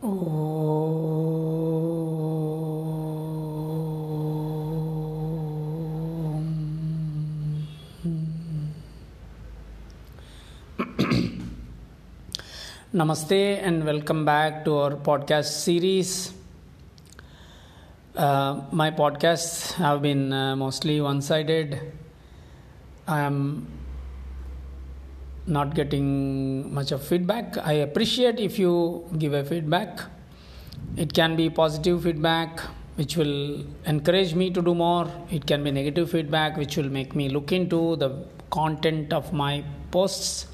Namaste and welcome back to our podcast series. Uh, my podcasts have been uh, mostly one sided. I am not getting much of feedback. I appreciate if you give a feedback. It can be positive feedback, which will encourage me to do more. It can be negative feedback, which will make me look into the content of my posts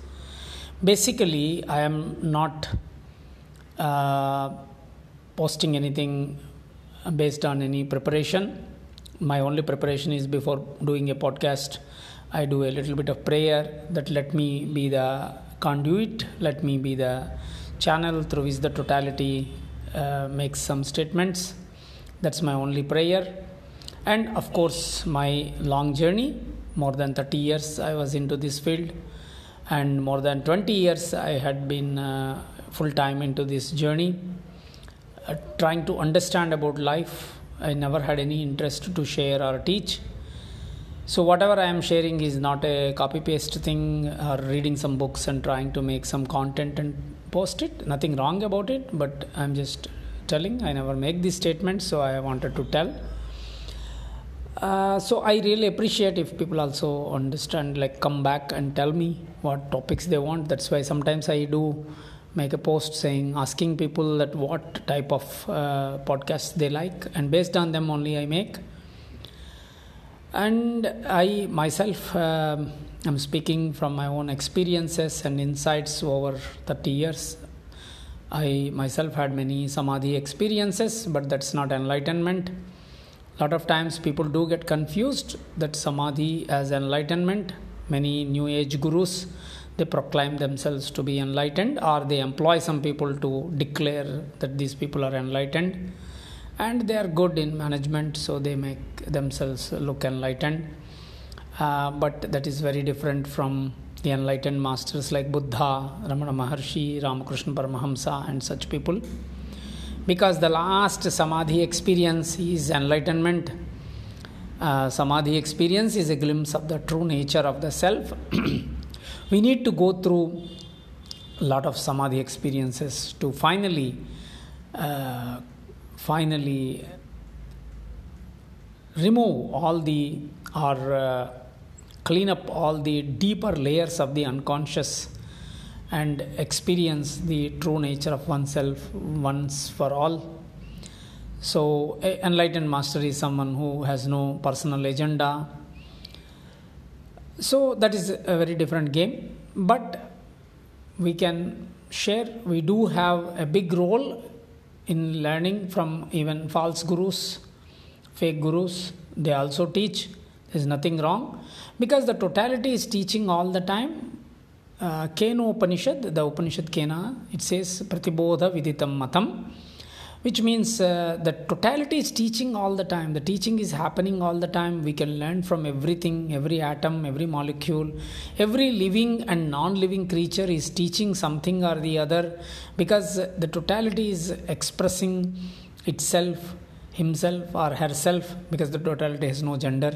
basically i am not uh, posting anything based on any preparation my only preparation is before doing a podcast i do a little bit of prayer that let me be the conduit let me be the channel through which the totality uh, makes some statements. That's my only prayer. And of course my long journey. More than 30 years i was into this field. And more than 20 years I had been uh, full time into this journey, uh, trying to understand about life. I never had any interest to share or teach. So, whatever I am sharing is not a copy paste thing or reading some books and trying to make some content and post it. Nothing wrong about it, but I'm just telling. I never make these statements, so I wanted to tell. Uh, so I really appreciate if people also understand, like come back and tell me what topics they want. That's why sometimes I do make a post saying, asking people that what type of uh, podcasts they like, and based on them only I make. And I myself, um, I'm speaking from my own experiences and insights over 30 years. I myself had many samadhi experiences, but that's not enlightenment. A lot of times people do get confused that samadhi as enlightenment. Many new age gurus they proclaim themselves to be enlightened or they employ some people to declare that these people are enlightened and they are good in management so they make themselves look enlightened uh, but that is very different from the enlightened masters like buddha ramana maharshi ramakrishna paramahamsa and such people because the last samadhi experience is enlightenment. Uh, samadhi experience is a glimpse of the true nature of the self. we need to go through a lot of samadhi experiences to finally, uh, finally remove all the or uh, clean up all the deeper layers of the unconscious and experience the true nature of oneself once for all. So, enlightened master is someone who has no personal agenda. So, that is a very different game, but we can share. We do have a big role in learning from even false gurus, fake gurus. They also teach. There's nothing wrong because the totality is teaching all the time uh, Keno Upanishad, the Upanishad Kena, it says Pratibodha Viditam Matam, which means uh, the totality is teaching all the time. The teaching is happening all the time. We can learn from everything, every atom, every molecule, every living and non living creature is teaching something or the other because the totality is expressing itself, himself or herself, because the totality has no gender.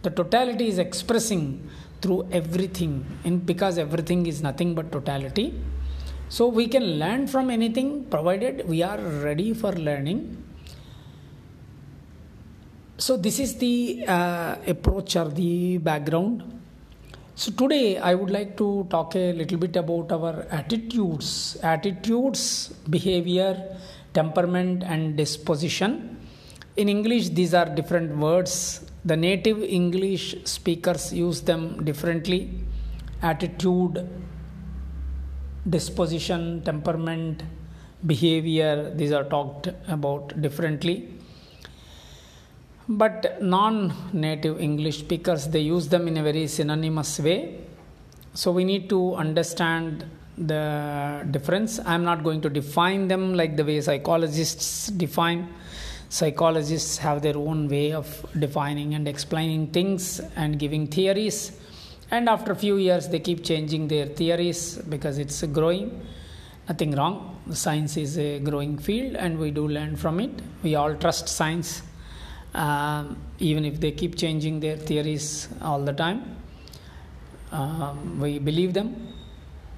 The totality is expressing through everything and because everything is nothing but totality so we can learn from anything provided we are ready for learning. So this is the uh, approach or the background. So today i would like to talk a little bit about our attitudes attitudes behavior temperament and disposition. In english these are different words. The native English speakers use them differently. Attitude, disposition, temperament, behavior, these are talked about differently. But non native English speakers they use them in a very synonymous way. So we need to understand the difference. I'm not going to define them like the way psychologists define psychologists have their own way of defining and explaining things and giving theories and after a few years they keep changing their theories because it's growing nothing wrong. Science is a growing field and we do learn from it. We all trust science, um, even if they keep changing their theories all the time. Um, we believe them.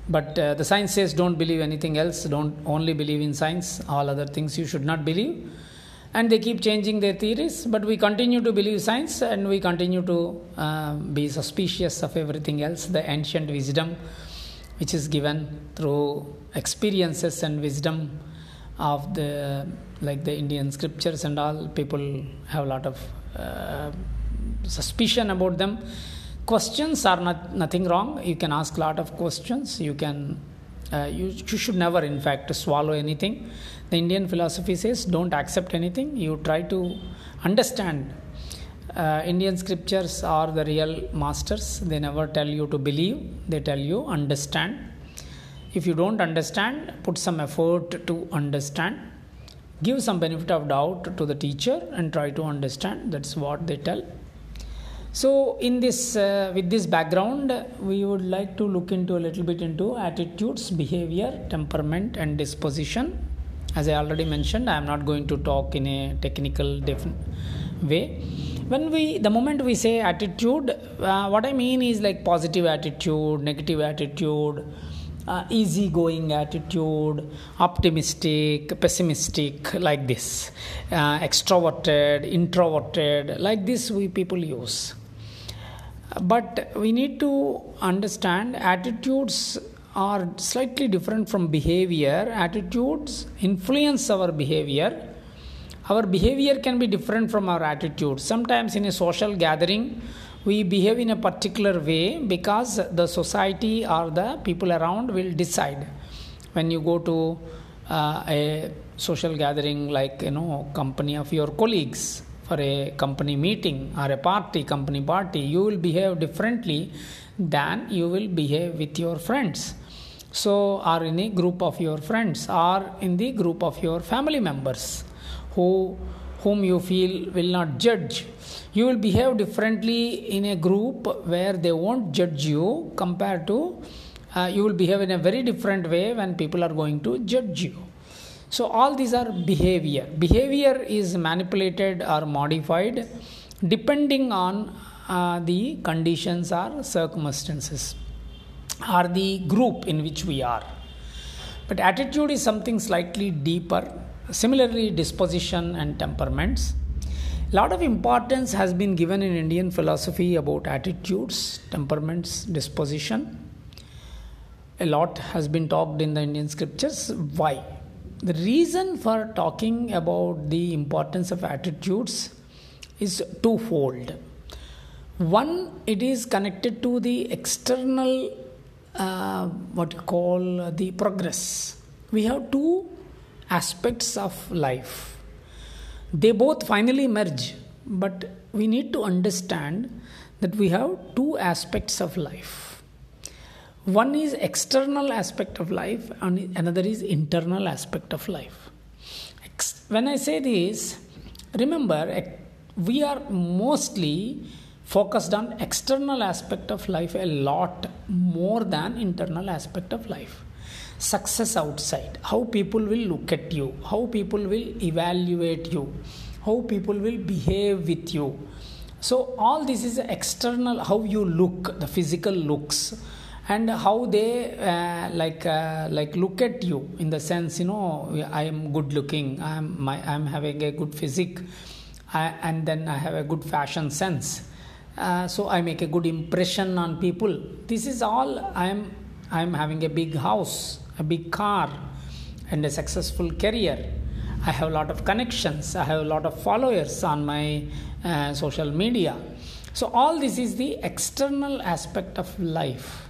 But uh, the science says don't believe anything else, don't only believe in science, all other things you should not believe. And they keep changing their theories, but we continue to believe science and we continue to uh, be suspicious of everything else, the ancient wisdom which is given through experiences and wisdom of the like the Indian scriptures and all. People have a lot of uh, suspicion about them. Questions are not nothing wrong. You can ask a lot of questions. You can uh, you, you should never, in fact, swallow anything. The Indian philosophy says don't accept anything. You try to understand uh, Indian scriptures are the real masters. They never tell you to believe, they tell you understand. If you don't understand, put some effort to understand. Give some benefit of doubt to the teacher and try to understand. That's what they tell. So, in this, uh, with this background, we would like to look into a little bit into attitudes, behavior, temperament, and disposition. As I already mentioned, I am not going to talk in a technical way. When we the moment we say attitude uh, what i mean is like positive attitude negative attitude uh, easygoing attitude optimistic pessimistic like this. Uh, extroverted introverted like this we people use but we need to understand attitudes are slightly different from behavior attitudes influence our behavior our behavior can be different from our attitude. Sometimes in a social gathering, we behave in a particular way because the society or the people around will decide. When you go to uh, a social gathering like you know company of your colleagues for a company meeting or a party company party you will behave differently than you will behave with your friends. So or in a group of your friends or in the group of your family members who whom you feel will not judge. You will behave differently in a group where they won't judge you compared to uh, you will behave in a very different way when people are going to judge you so all these are behavior behavior is manipulated or modified depending on uh, the conditions or circumstances or the group in which we are but attitude is something slightly deeper Similarly, disposition and temperaments. A lot of importance has been given in Indian philosophy about attitudes, temperaments, disposition. A lot has been talked in the Indian scriptures. Why? The reason for talking about the importance of attitudes is twofold. One, it is connected to the external, uh, what you call the progress. We have two aspects of life. They both finally merge, but we need to understand that we have two aspects of life. One is external aspect of life, and another is internal aspect of life. When I say this, remember we are mostly focused on external aspect of life a lot more than internal aspect of life. Success outside. How people will look at you. How people will evaluate you. How people will behave with you. So all this is external how you look the physical looks and how they uh, like uh, like look at you in the sense you know i am good looking i am my i'm having a good physique I, and then i have a good fashion sense. Uh, so i make a good impression on people. This is all i am i am having a big house a big car and a successful career. I have a lot of connections i have a lot of followers on my uh, social media. So all this is the external aspect of life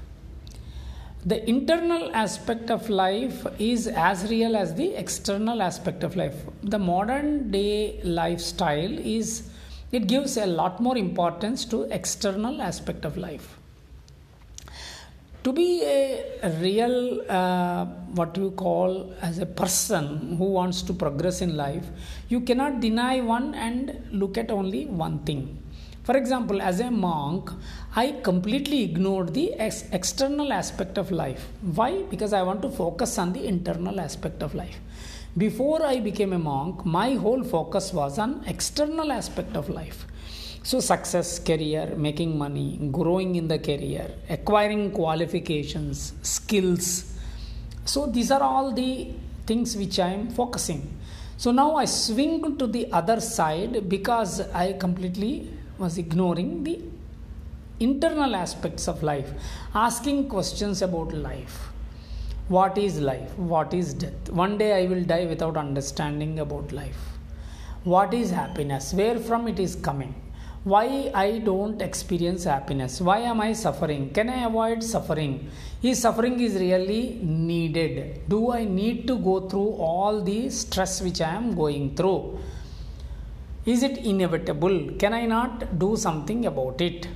the internal aspect of life is as real as the external aspect of life. The modern day lifestyle is it gives a lot more importance to external aspect of life. To be a real uh, what you call as a person who wants to progress in life you cannot deny one and look at only one thing For example, as a monk, I completely ignored the ex- external aspect of life. Why? Because I want to focus on the internal aspect of life. Before I became a monk, my whole focus was on external aspect of life. So success, career, making money, growing in the career, acquiring qualifications, skills. So these are all the things which I am focusing. So now I swing to the other side because I completely was ignoring the internal aspects of life, asking questions about life. What is life? What is death? One day I will die without understanding about life. What is happiness? Where from it is coming? Why I don't experience happiness? Why am I suffering? Can I avoid suffering? Is suffering is really needed? Do I need to go through all the stress which I am going through? Is it inevitable? Can I not do something about it?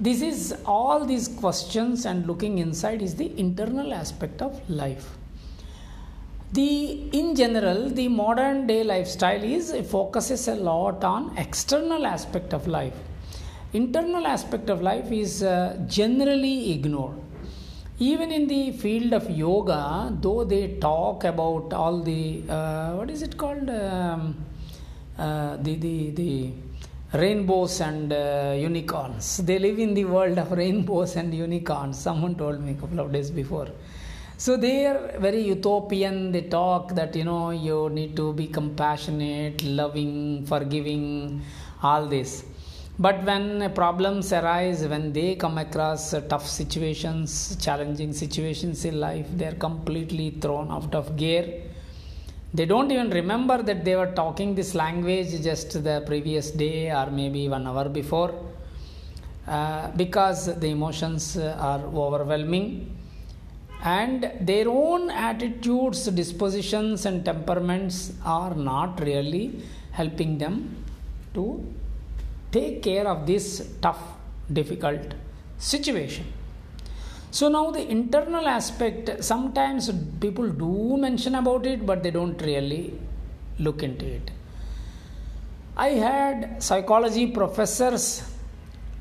This is all these questions and looking inside is the internal aspect of life. The in general, the modern day lifestyle is focuses a lot on external aspect of life. Internal aspect of life is uh, generally ignored even in the field of yoga though they talk about all the uh, what is it called um, uh, the, the, the rainbows and uh, unicorns. They live in the world of rainbows and unicorns. Someone told me a couple of days before. So they are very utopian. They talk that you know you need to be compassionate, loving, forgiving, all this. But when problems arise, when they come across tough situations, challenging situations in life, they are completely thrown out of gear they don't even remember that they were talking this language just the previous day or maybe one hour before uh, because the emotions are overwhelming. And their own attitudes dispositions and temperaments are not really helping them to take care of this tough difficult situation so now the internal aspect sometimes people do mention about it but they don't really look into it. I had psychology professors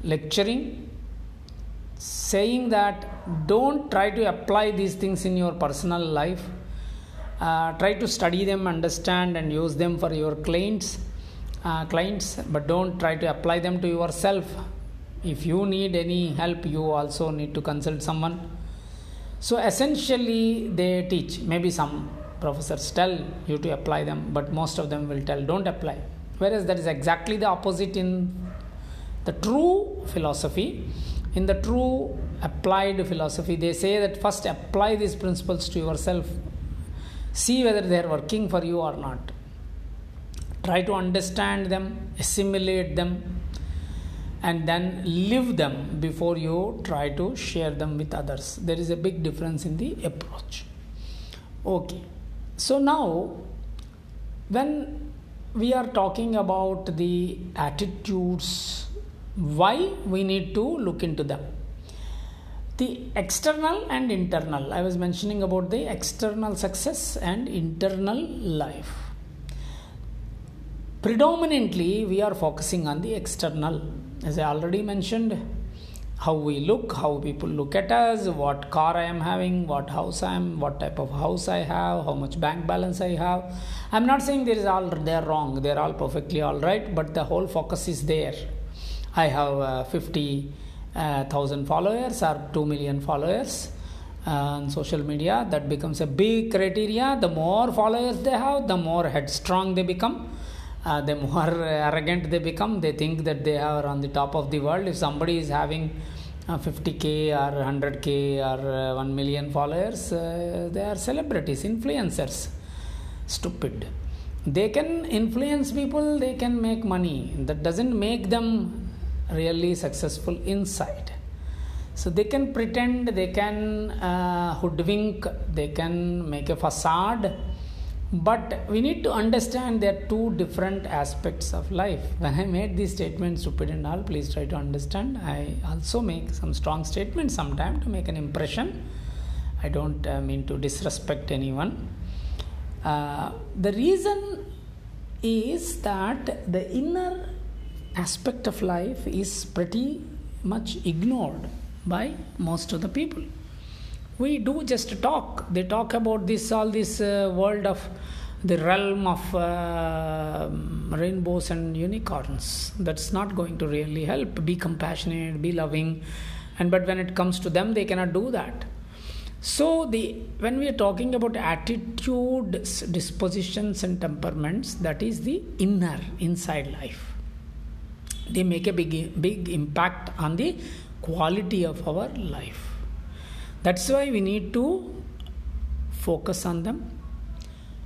lecturing saying that don't try to apply these things in your personal life. Uh, try to study them understand and use them for your clients uh, clients but don't try to apply them to yourself if you need any help you also need to consult someone. So essentially they teach. Maybe some professors tell you to apply them but most of them will tell don't apply. Whereas that is exactly the opposite in the true philosophy. In the true applied philosophy they say that first apply these principles to yourself. See whether they are working for you or not. Try to understand them assimilate them and then live them before you try to share them with others. There is a big difference in the approach. Okay. So now when we are talking about the attitudes why we need to look into them? The external and internal. I was mentioning about the external success and internal life. Predominantly we are focusing on the external as I already mentioned, how we look, how people look at us, what car I am having, what house I am, what type of house I have, how much bank balance I have. I'm not saying there is all they're wrong, they're all perfectly all right, but the whole focus is there. I have uh, 50 uh, followers or 2 million followers uh, on social media that becomes a big criteria the more followers they have the more headstrong they become uh, the more arrogant they become they think that they are on the top of the world. If somebody is having uh, 50k or 100k or uh, 1 million followers uh, they are celebrities influencers. Stupid. They can influence people they can make money. That doesn't make them really successful inside. So they can pretend they can uh, hoodwink they can make a facade but we need to understand there are two different aspects of life. When I made these statements, stupid and all, please try to understand. I also make some strong statements sometimes to make an impression. I don't uh, mean to disrespect anyone. Uh, the reason is that the inner aspect of life is pretty much ignored by most of the people. We do just talk. They talk about this, all this uh, world of the realm of uh, rainbows and unicorns. That's not going to really help. Be compassionate, be loving, and but when it comes to them, they cannot do that. So the when we are talking about attitudes, dispositions, and temperaments, that is the inner inside life they make a big big impact on the quality of our life that's why we need to focus on them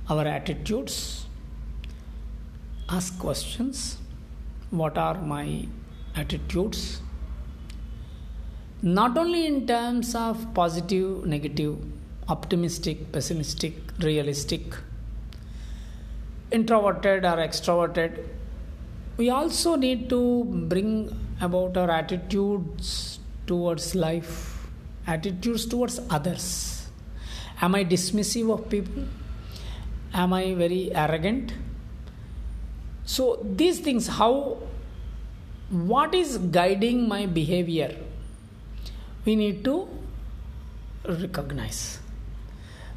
our attitudes ask questions what are my attitudes? Not only in terms of positive negative optimistic pessimistic realistic introverted or extroverted we also need to bring about our attitudes towards life, attitudes towards others. Am I dismissive of people? Am I very arrogant? So, these things, how, what is guiding my behavior? We need to recognize.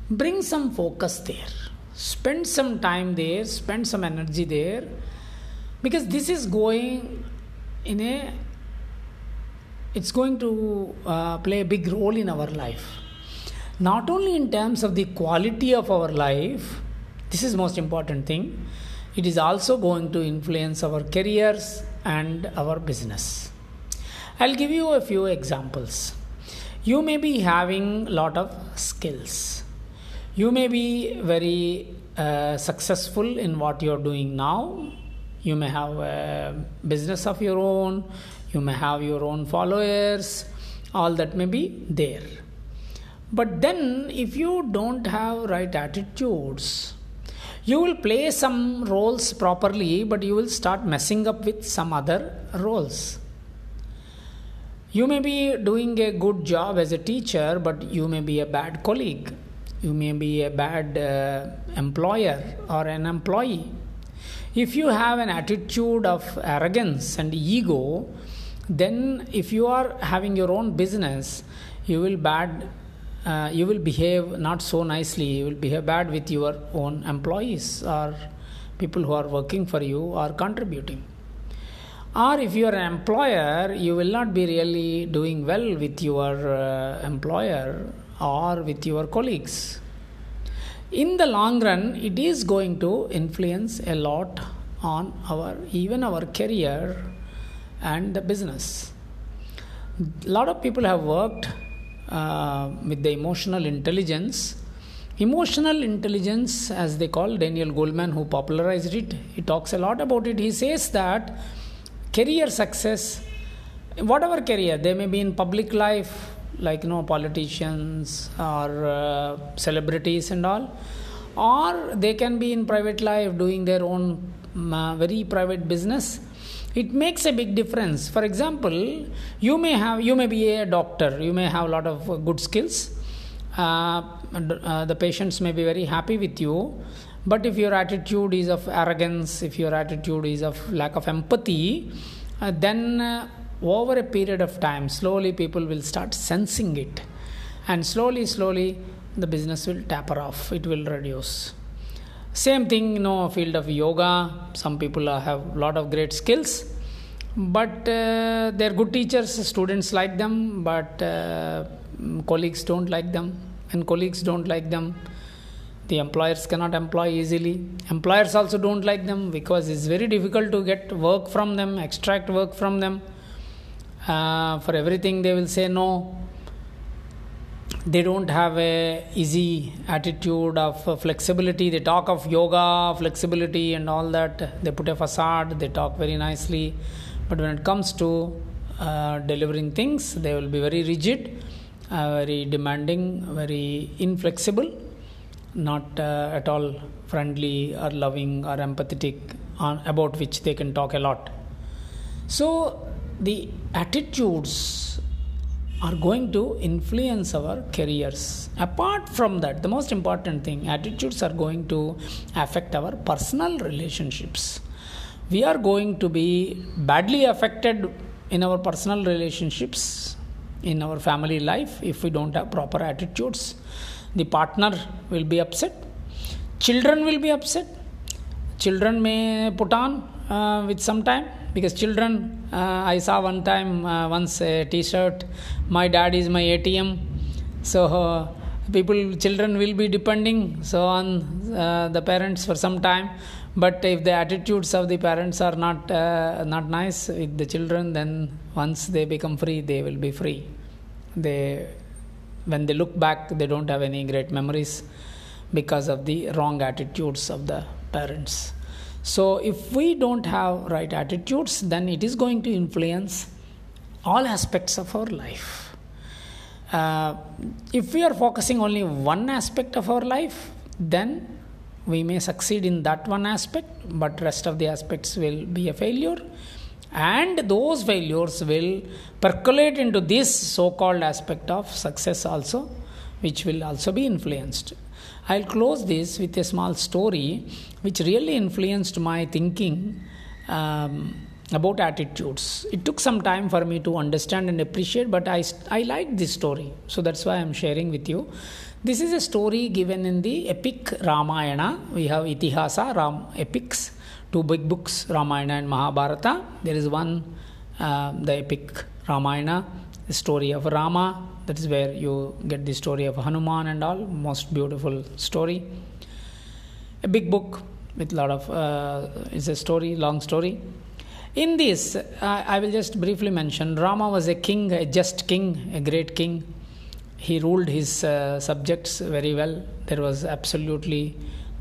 Bring some focus there. Spend some time there, spend some energy there because this is going in a it's going to uh, play a big role in our life. Not only in terms of the quality of our life this is most important thing. It is also going to influence our careers and our business. I'll give you a few examples. You may be having a lot of skills. You may be very uh, successful in what you're doing now. You may have a business of your own you may have your own followers all that may be there. But then if you don't have right attitudes you will play some roles properly but you will start messing up with some other roles. You may be doing a good job as a teacher but you may be a bad colleague. You may be a bad uh, employer or an employee. If you have an attitude of arrogance and ego, then if you are having your own business, you will bad uh, you will behave not so nicely. You will behave bad with your own employees or people who are working for you or contributing. Or if you are an employer you will not be really doing well with your uh, employer or with your colleagues. In the long run it is going to influence a lot on our even our career and the business. A lot of people have worked uh, with the emotional intelligence. Emotional intelligence as they call daniel goleman who popularized it he talks a lot about it. He says that career success whatever career they may be in public life like you know politicians or uh, celebrities and all or they can be in private life doing their own uh, very private business it makes a big difference. For example you may have you may be a doctor you may have a lot of good skills uh, uh, the patients may be very happy with you but if your attitude is of arrogance if your attitude is of lack of empathy uh, then uh, over a period of time slowly people will start sensing it and slowly slowly the business will taper off it will reduce same thing you know field of yoga. Some people have a lot of great skills but uh, they're good teachers students like them but uh, colleagues don't like them. And colleagues don't like them the employers cannot employ easily. Employers also don't like them because it's very difficult to get work from them extract work from them. Uh, for everything they will say no they don't have a easy attitude of flexibility. They talk of yoga flexibility and all that. They put a facade they talk very nicely. But when it comes to uh, delivering things they will be very rigid uh, very demanding very inflexible not uh, at all friendly or loving or empathetic on, about which they can talk a lot. So the attitudes are going to influence our careers. Apart from that, the most important thing attitudes are going to affect our personal relationships. we are going to be badly affected in our personal relationships, in our family life, if we don't have proper attitudes. The partner will be upset, children will be upset, children may put on uh, with some time because children uh, i saw one time uh, once a t-shirt my dad is my atm so uh, people children will be depending so on uh, the parents for some time. But if the attitudes of the parents are not uh, not nice with the children then once they become free they will be free. They when they look back they don't have any great memories because of the wrong attitudes of the parents so if we don't have right attitudes then it is going to influence all aspects of our life. Uh, if we are focusing only one aspect of our life then we may succeed in that one aspect but rest of the aspects will be a failure. And those failures will percolate into this so called aspect of success also which will also be influenced. I'll close this with a small story which really influenced my thinking um, about attitudes. It took some time for me to understand and appreciate, but I, I liked this story. So that's why I'm sharing with you. This is a story given in the epic Ramayana. We have Itihasa, Ram, epics, two big books, Ramayana and Mahabharata. There is one, uh, the epic Ramayana, the story of Rama. That is where you get the story of Hanuman and all. Most beautiful story. A big book with a lot of, uh, it's a story, long story in this, uh, I will just briefly mention Rama was a king, a just king, a great king. He ruled his uh, subjects very well. There was absolutely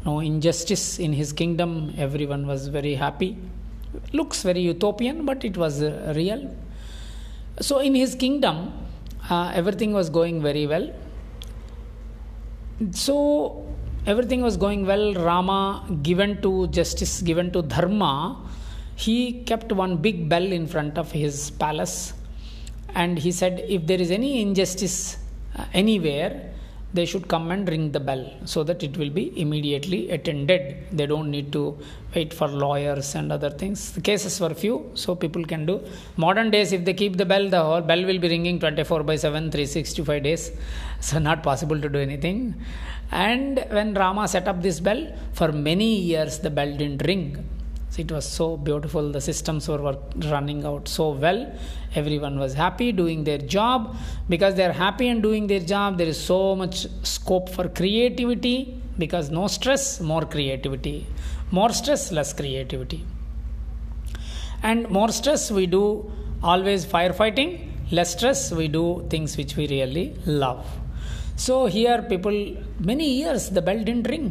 no injustice in his kingdom. Everyone was very happy. Looks very utopian, but it was uh, real. So, in his kingdom, uh, everything was going very well. So, everything was going well. Rama given to justice, given to dharma he kept one big bell in front of his palace and he said if there is any injustice uh, anywhere they should come and ring the bell so that it will be immediately attended. They don't need to wait for lawyers and other things. The cases were few so people can do. Modern days if they keep the bell the whole bell will be ringing 24 by 7 365 days. So not possible to do anything and when rama set up this bell for many years the bell didn't ring. It was so beautiful the systems were running out so well. Everyone was happy doing their job. Because they are happy and doing their job there is so much scope for creativity. Because no stress more creativity. More stress less creativity. And more stress we do always firefighting. Less stress we do things which we really love so here people many years the bell didn't ring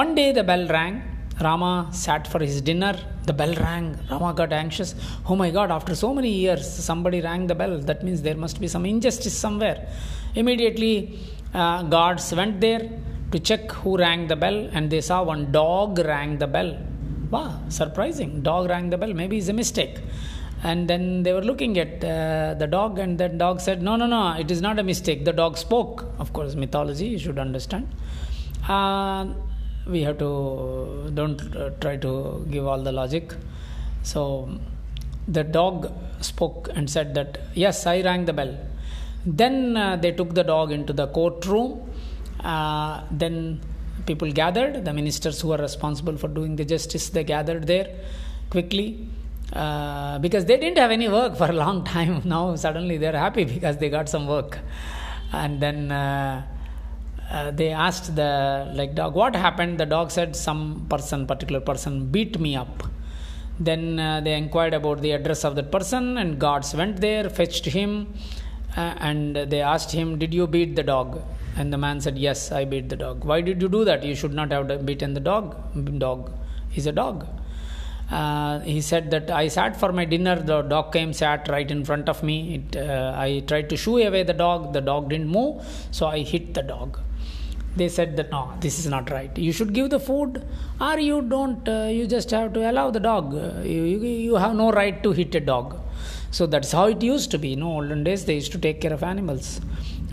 one day the bell rang Rama sat for his dinner. The bell rang. Rama got anxious. Oh my God, after so many years, somebody rang the bell. That means there must be some injustice somewhere. Immediately, uh, guards went there to check who rang the bell and they saw one dog rang the bell. Wow, surprising. Dog rang the bell. Maybe it's a mistake. And then they were looking at uh, the dog, and the dog said, No, no, no, it is not a mistake. The dog spoke. Of course, mythology, you should understand. Uh, we have to don't uh, try to give all the logic so the dog spoke and said that yes i rang the bell then uh, they took the dog into the courtroom uh, then people gathered the ministers who are responsible for doing the justice they gathered there quickly uh, because they didn't have any work for a long time. Now suddenly they're happy because they got some work. And then uh, uh, they asked the like dog what happened? The dog said some person particular person beat me up. Then uh, they inquired about the address of that person and guards went there fetched him uh, and they asked him did you beat the dog? And the man said yes i beat the dog. Why did you do that? You should not have beaten the dog dog. Is a dog uh, he said that I sat for my dinner. The dog came, sat right in front of me. It, uh, I tried to shoo away the dog. The dog didn't move, so I hit the dog they said that no this is not right you should give the food or you don't uh, you just have to allow the dog uh, you, you, you have no right to hit a dog so that's how it used to be no olden days they used to take care of animals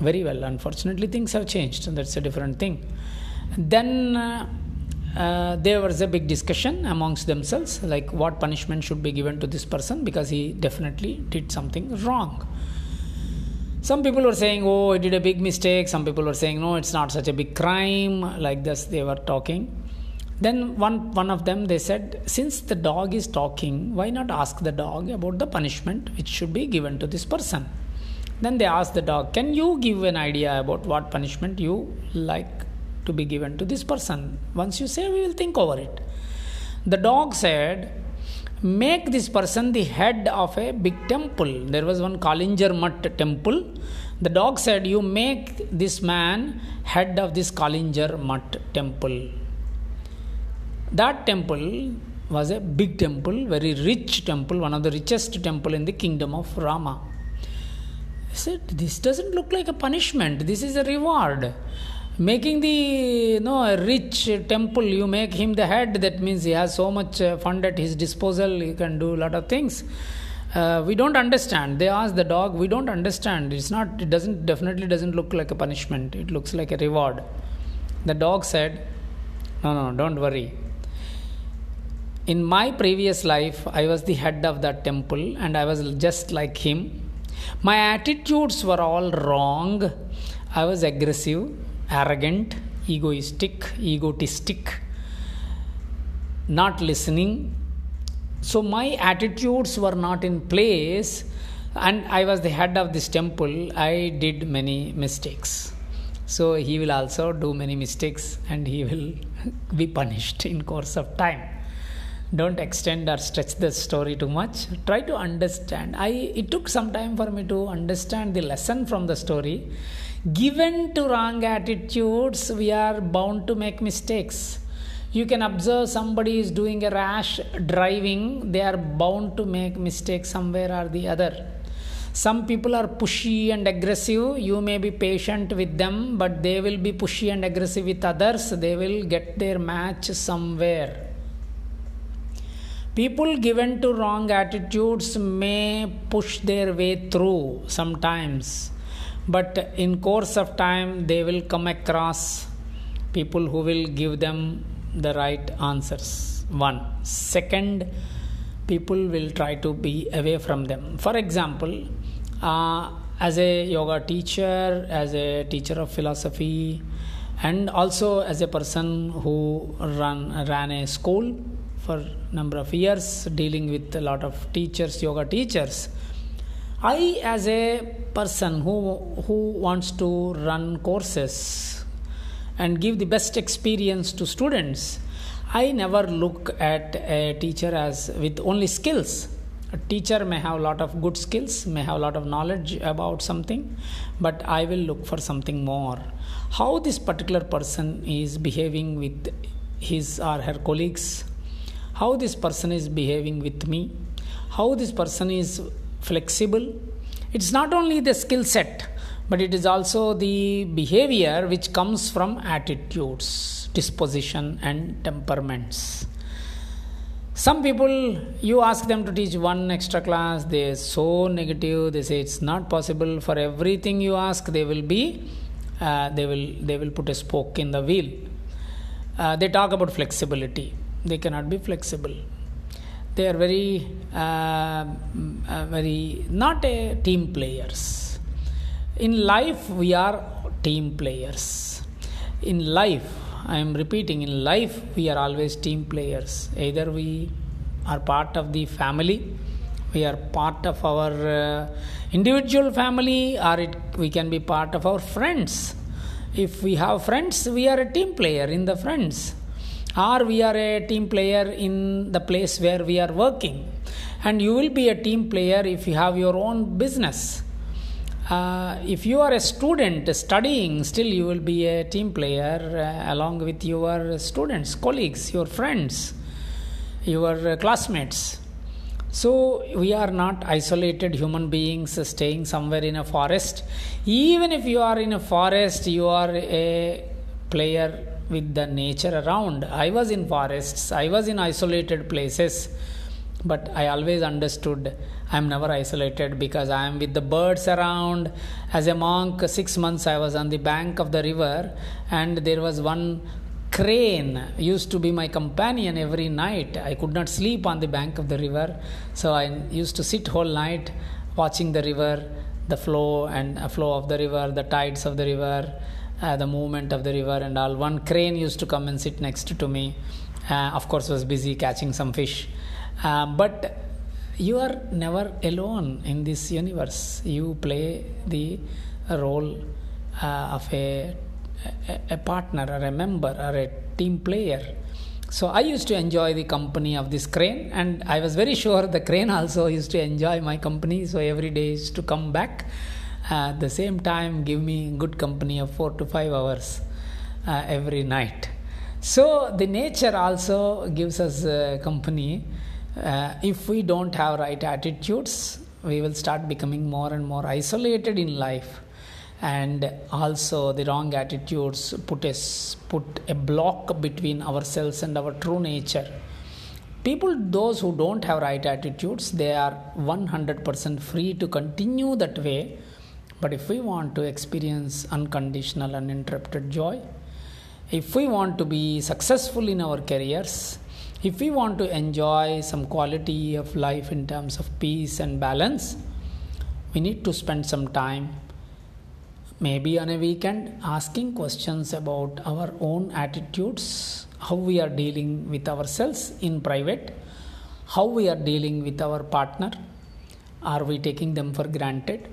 very well unfortunately things have changed and that's a different thing then uh, there was a big discussion amongst themselves like what punishment should be given to this person because he definitely did something wrong. Some people were saying oh he did a big mistake. Some people were saying no it's not such a big crime. Like this they were talking. Then one one of them they said since the dog is talking why not ask the dog about the punishment which should be given to this person? Then they asked the dog can you give an idea about what punishment you like to be given to this person once you say we will think over it the dog said make this person the head of a big temple there was one kalinjar mutt temple the dog said you make this man head of this kalinjar mutt temple that temple was a big temple, very rich temple, one of the richest temple in the kingdom of Rama. I said, this doesn't look like a punishment. This is a reward. Making the you know rich temple, you make him the head. That means he has so much uh, fund at his disposal. He can do a lot of things. Uh, we don't understand. They ask the dog. We don't understand. It's not. It doesn't definitely doesn't look like a punishment. It looks like a reward. The dog said, "No, no, don't worry in my previous life i was the head of that temple and i was just like him my attitudes were all wrong i was aggressive arrogant egoistic egotistic not listening. So my attitudes were not in place and i was the head of this temple. I did many mistakes. So he will also do many mistakes and he will be punished in course of time. Don't extend or stretch the story too much. Try to understand. I it took some time for me to understand the lesson from the story given to wrong attitudes we are bound to make mistakes. You can observe somebody is doing a rash driving they are bound to make mistakes somewhere or the other. Some people are pushy and aggressive you may be patient with them but they will be pushy and aggressive with others they will get their match somewhere. People given to wrong attitudes may push their way through sometimes but in course of time they will come across people who will give them the right answers. One. Second people will try to be away from them. For example uh, as a yoga teacher as a teacher of philosophy and also as a person who run ran a school for number of years dealing with a lot of teachers yoga teachers i as a person who who wants to run courses and give the best experience to students i never look at a teacher as with only skills. A teacher may have a lot of good skills may have a lot of knowledge about something but i will look for something more. How this particular person is behaving with his or her colleagues? How this person is behaving with me, how this person is flexible. It's not only the skill set, but it is also the behavior which comes from attitudes, disposition, and temperaments. Some people, you ask them to teach one extra class, they are so negative. They say it's not possible. For everything you ask, they will be, uh, they will, they will put a spoke in the wheel. Uh, they talk about flexibility they cannot be flexible they are very uh, uh, very not a team players. In life we are team players. In life i am repeating in life we are always team players. Either we are part of the family we are part of our uh, individual family or it, we can be part of our friends. If we have friends we are a team player in the friends or we are a team player in the place where we are working? And you will be a team player if you have your own business. Uh, if you are a student studying still you will be a team player uh, along with your students colleagues your friends your classmates. So we are not isolated human beings staying somewhere in a forest. Even if you are in a forest you are a player with the nature around. I was in forests, I was in isolated places, but I always understood I am never isolated because I am with the birds around. As a monk, six months I was on the bank of the river, and there was one crane used to be my companion every night. I could not sleep on the bank of the river, so I used to sit whole night watching the river, the flow and uh, flow of the river, the tides of the river, uh, the movement of the river, and all. One crane used to come and sit next to me. Uh, of course, was busy catching some fish, uh, but you are never alone in this universe. You play the role uh, of a, a, partner or a member or a team player. So I used to enjoy the company of this crane, and I was very sure the crane also used to enjoy my company. So every day used to come back at the same time, give me good company of four to five hours uh, every night. So the nature also gives us uh, company. Uh, if we don't have right attitudes, we will start becoming more and more isolated in life and also the wrong attitudes put a, put a block between ourselves and our true nature people those who don't have right attitudes they are 100% free to continue that way but if we want to experience unconditional uninterrupted joy if we want to be successful in our careers if we want to enjoy some quality of life in terms of peace and balance we need to spend some time maybe on a weekend asking questions about our own attitudes how we are dealing with ourselves in private how we are dealing with our partner. Are we taking them for granted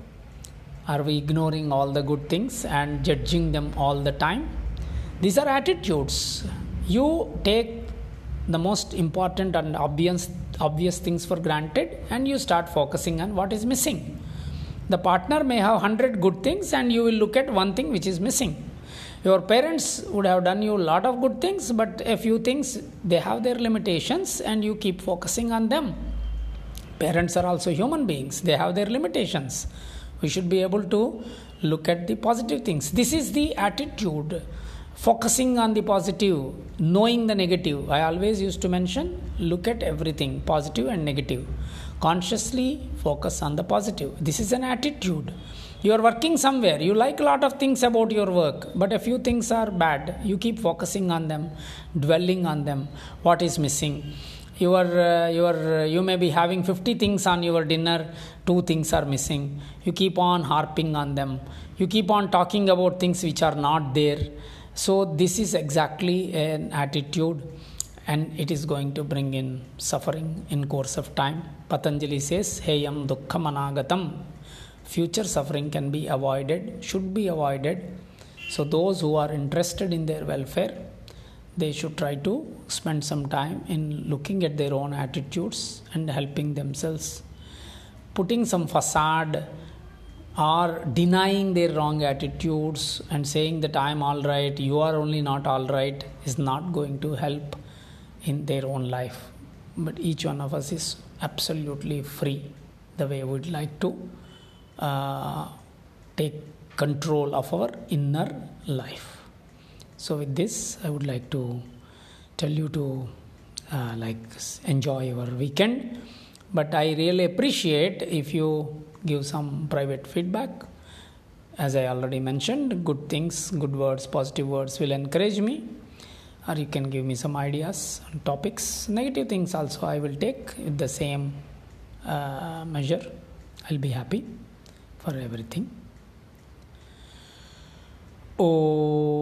are we ignoring all the good things and judging them all the time? These are attitudes. You take the most important and obvious obvious things for granted and you start focusing on what is missing. The partner may have 100 good things and you will look at one thing which is missing. Your parents would have done you a lot of good things but a few things they have their limitations and you keep focusing on them. Parents are also human beings. They have their limitations we should be able to look at the positive things. This is the attitude focusing on the positive knowing the negative. I always used to mention look at everything positive and negative. Consciously focus on the positive. This is an attitude. You are working somewhere. You like a lot of things about your work but a few things are bad. You keep focusing on them dwelling on them. What is missing you are uh, you are uh, you may be having 50 things on your dinner two things are missing. You keep on harping on them. You keep on talking about things which are not there. So this is exactly an attitude and it is going to bring in suffering in course of time. Patanjali says heyam dukkham anagatam future suffering can be avoided should be avoided. So those who are interested in their welfare they should try to spend some time in looking at their own attitudes and helping themselves putting some facade or denying their wrong attitudes and saying that i'm all right you are only not all right is not going to help in their own life. But each one of us is absolutely free the way we'd like to uh, take control of our inner life. So, with this, I would like to tell you to uh, like enjoy your weekend. But I really appreciate if you give some private feedback. As I already mentioned, good things, good words, positive words will encourage me or you can give me some ideas on topics negative things also i will take with the same uh, measure i'll be happy for everything 哦。